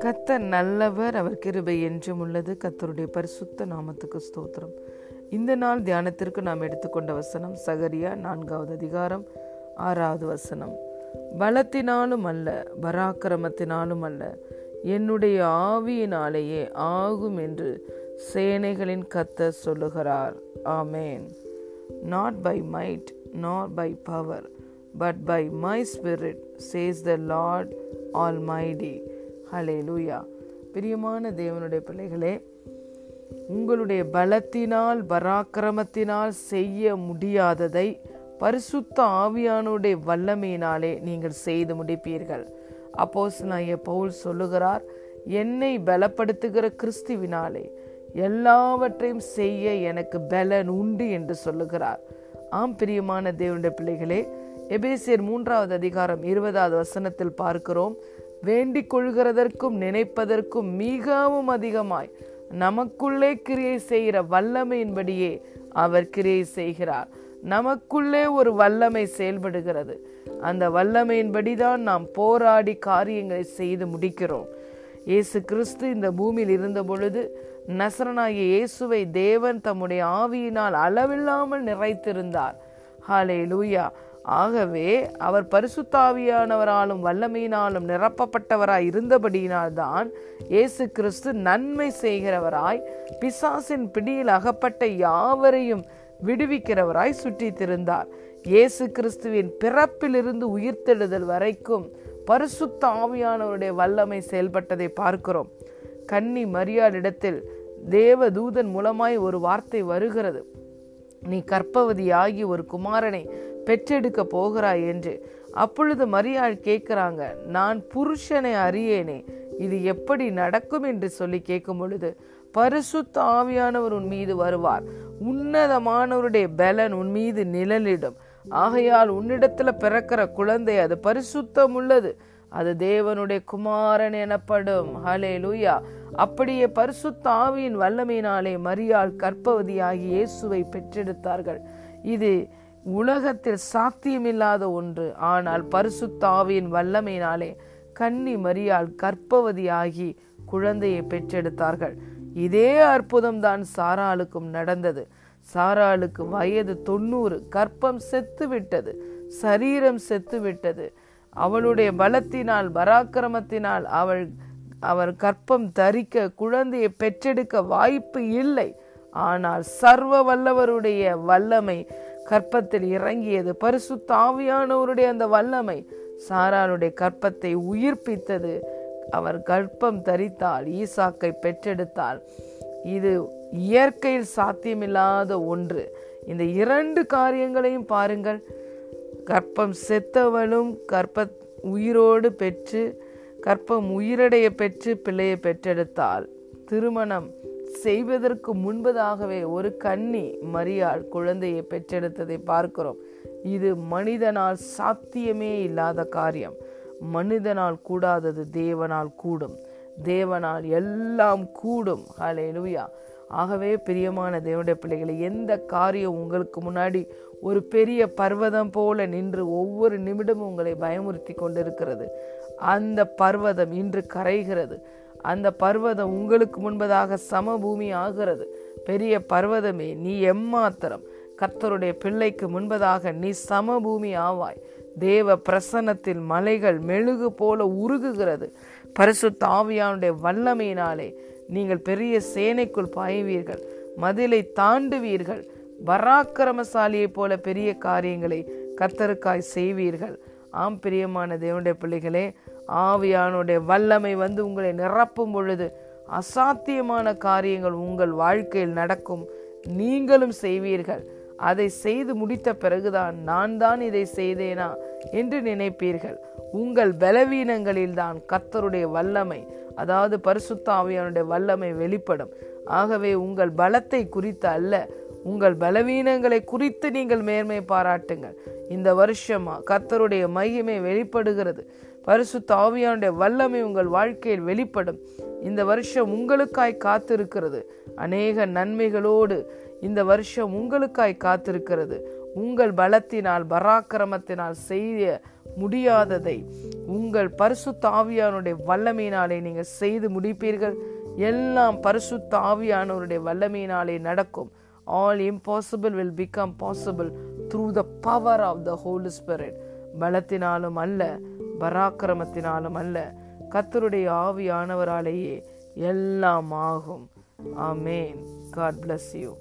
கத்தர் நல்லவர் அவர் கிருபை என்றும் உள்ளது. கத்தருடைய பரிசுத்த நாமத்துக்கு ஸ்தோத்திரம். இந்த நாள் தியானத்திற்கு நாம் எடுத்துக்கொண்ட வசனம் சகரியா நான்காவது அதிகாரம் ஆறாவது வசனம். பலத்தினாலும் அல்ல பராக்கிரமத்தினாலும் அல்ல என்னுடைய ஆவியினாலேயே ஆகும் என்று சேனைகளின் கத்தர் சொல்லுகிறார். ஆமேன். Not by might not by power but by my spirit says the lord almighty hallelujah பிரியமான தேவனுடைய பிள்ளைகளே உங்களுடைய பலத்தினால் பராக்கிரமத்தினால் செய்ய முடியாததை பரிசுத்த ஆவியானுடைய வல்லமையினாலே நீங்கள் செய்து முடிப்பீர்கள். அப்போஸ் நான் பவுல் சொல்லுகிறார் என்னை பலப்படுத்துகிற கிறிஸ்துவினாலே எல்லாவற்றையும் செய்ய எனக்கு பலன் உண்டு என்று சொல்லுகிறார். ஆம் பிரியமான தேவனுடைய பிள்ளைகளே எபேசியர் மூன்றாவது அதிகாரம் இருபதாவது வசனத்தில் பார்க்கிறோம். வேண்டிக் கொள்கிறதற்கும் நினைப்பதற்கும் மிகவும் அதிகமாய் நமக்குள்ளே கிரியை செய்கிற வல்லமையின்படியே அவர் கிரியை செய்கிறார். நமக்குள்ளே ஒரு வல்லமை செயல்படுகிறது. அந்த வல்லமையின்படிதான் நாம் போராடி காரியங்களை செய்து முடிக்கிறோம். இயேசு கிறிஸ்து இந்த பூமியில் இருந்த பொழுது நசரனாகிய இயேசுவை தேவன் தம்முடைய ஆவியினால் அளவில்லாமல் நிறைத்திருந்தார். ஹாலே லூயா ஆகவே அவர் பரிசுத்தாவியானவராலும் வல்லமையினாலும் நிரப்பப்பட்டவராய் இருந்தபடியினால்தான் இயேசு கிறிஸ்து நன்மை செய்கிறவராய் பிசாசின் பிடியில் அகப்பட்ட யாவரையும் விடுவிக்கிறவராய் சுற்றித்திருந்தார். இயேசு கிறிஸ்துவின் பிறப்பிலிருந்து உயிர்த்தெழுதல் வரைக்கும் பரிசுத்த ஆவியானவருடைய வல்லமை செயல்பட்டதை பார்க்கிறோம். கன்னி மரியாளிடத்தில் தேவ தூதன் மூலமாய் ஒரு வார்த்தை வருகிறது. நீ கற்பவதியாகி ஒரு குமாரனை பெற்றெடுக்க போகிறாய் என்று. அப்பொழுது மரியாள் கேட்கிறாங்க நான் புருஷனை அறியேனே இது எப்படி நடக்கும்? என்று சொல்லி கேட்கும் பொழுது பரிசுத்த ஆவியானவர் உன் மீது வருவார். உன்னதமானவருடைய பலன் உன் மீது நிழலிடும். ஆகையால் உன்னிடத்துல பிறக்கிற குழந்தை அது பரிசுத்தம் உள்ளது அது தேவனுடைய குமாரன் எனப்படும். ஹலே லூயா அப்படியே பரிசுத்த ஆவியின் வல்லமையினாலே மரியாள் கற்பவதியாகி இயேசுவை பெற்றெடுத்தார்கள். இது உலகத்தில் சாத்தியமில்லாத ஒன்று. ஆனால் பரிசுத்தாவியின் வல்லமையினாலே கன்னி மரியால் கற்பவதியாகி குழந்தையை பெற்றெடுத்தார்கள். இதே அற்புதம் தான் சாராளுக்கும் நடந்தது. சாராளுக்கு வயது தொண்ணூறு. கற்பம் செத்து விட்டது சரீரம் செத்து விட்டது அவளுடைய பலத்தினால் பராக்கிரமத்தினால் அவள் அவர் கற்பம் தரிக்க குழந்தையை பெற்றெடுக்க வாய்ப்பு இல்லை. ஆனால் சர்வ வல்லவருடைய வல்லமை கற்பத்தில் இறங்கியது. பரிசு தாவியானவருடைய அந்த வல்லமை சாராளுடைய கற்பத்தை உயிர்ப்பித்தது. அவர் கற்பம் தரித்தால் ஈசாக்கை பெற்றெடுத்தால். இது இயற்கையில் சாத்தியமில்லாத ஒன்று. இந்த இரண்டு காரியங்களையும் பாருங்கள். கற்பம் செத்தவளும் கற்ப உயிரோடு பெற்று கற்பம் உயிரடைய பெற்று பிள்ளையை பெற்றெடுத்தால் திருமணம் செய்வதற்கு முன்பதாகவே ஒரு கன்னி மரியாள் குழந்தையை பெற்றெடுத்ததை பார்க்கிறோம். இது மனிதனால் சாத்தியமே இல்லாத காரியம். மனிதனால் கூடாதது தேவனால் கூடும். தேவனால் எல்லாம் கூடும். ஹலே லூயா ஆகவே பிரியமான தேவனுடைய பிள்ளைகளை எந்த காரியம் உங்களுக்கு முன்னாடி ஒரு பெரிய பர்வதம் போல நின்று ஒவ்வொரு நிமிடமும் உங்களை பயமுறுத்தி கொண்டிருக்கிறது. அந்த பர்வதம் இன்று கரைகிறது. அந்த பர்வதம் உங்களுக்கு முன்பதாக சமபூமி ஆகிறது. பெரிய பர்வதமே நீ எம்மாத்திரம். கர்த்தருடைய பிள்ளைக்கு முன்பதாக நீ சமபூமி ஆவாய். தேவ பிரசன்னத்தில் மலைகள் மெழுகு போல உருகுகிறது. பரிசு தாவியானுடைய வல்லமையினாலே நீங்கள் பெரிய சேனைக்குள் பாய்வீர்கள். மதிலை தாண்டுவீர்கள். பராக்கிரமசாலியைப் போல பெரிய காரியங்களை கர்த்தருக்காய் செய்வீர்கள். ஆம் பிரியமான தேவனுடைய பிள்ளைகளே ஆவியானுடைய வல்லமை வந்து உங்களை நிரப்பும் பொழுது அசாத்தியமான காரியங்கள் உங்கள் வாழ்க்கையில் நடக்கும். நீங்களும் செய்வீர்கள். அதை செய்து முடித்த பிறகுதான் நான் தான் இதை செய்தேனா என்று நினைப்பீர்கள். உங்கள் பலவீனங்களில் தான் கத்தருடைய வல்லமை அதாவது பரிசுத்தாவியானுடைய வல்லமை வெளிப்படும். ஆகவே உங்கள் பலத்தை குறித்து அல்ல உங்கள் பலவீனங்களை குறித்து நீங்கள் மேன்மை பாராட்டுங்கள். இந்த வருஷமா கர்த்தருடைய மையமே வெளிப்படுகிறது. பரிசு தாவியானுடைய வல்லமை உங்கள் வாழ்க்கையில் வெளிப்படும். இந்த வருஷம் உங்களுக்காய் காத்திருக்கிறது. அநேக நன்மைகளோடு இந்த வருஷம் உங்களுக்காய் காத்திருக்கிறது. உங்கள் பலத்தினால் பராக்கிரமத்தினால் செய்ய முடியாததை உங்கள் பரிசு தாவியானுடைய வல்லமையினாலே நீங்கள் செய்து முடிப்பீர்கள். எல்லாம் பரிசு தாவியானவருடைய வல்லமையினாலே நடக்கும். All impossible will become possible through the power of the holy spirit பலத்தினாலும் அல்ல பராக்கிரமத்தினாலும் அல்ல. கத்தருடைய ஆவியானவராலேயே எல்லாம் ஆகும். ஆமேன் காட் பிளஸ் யூ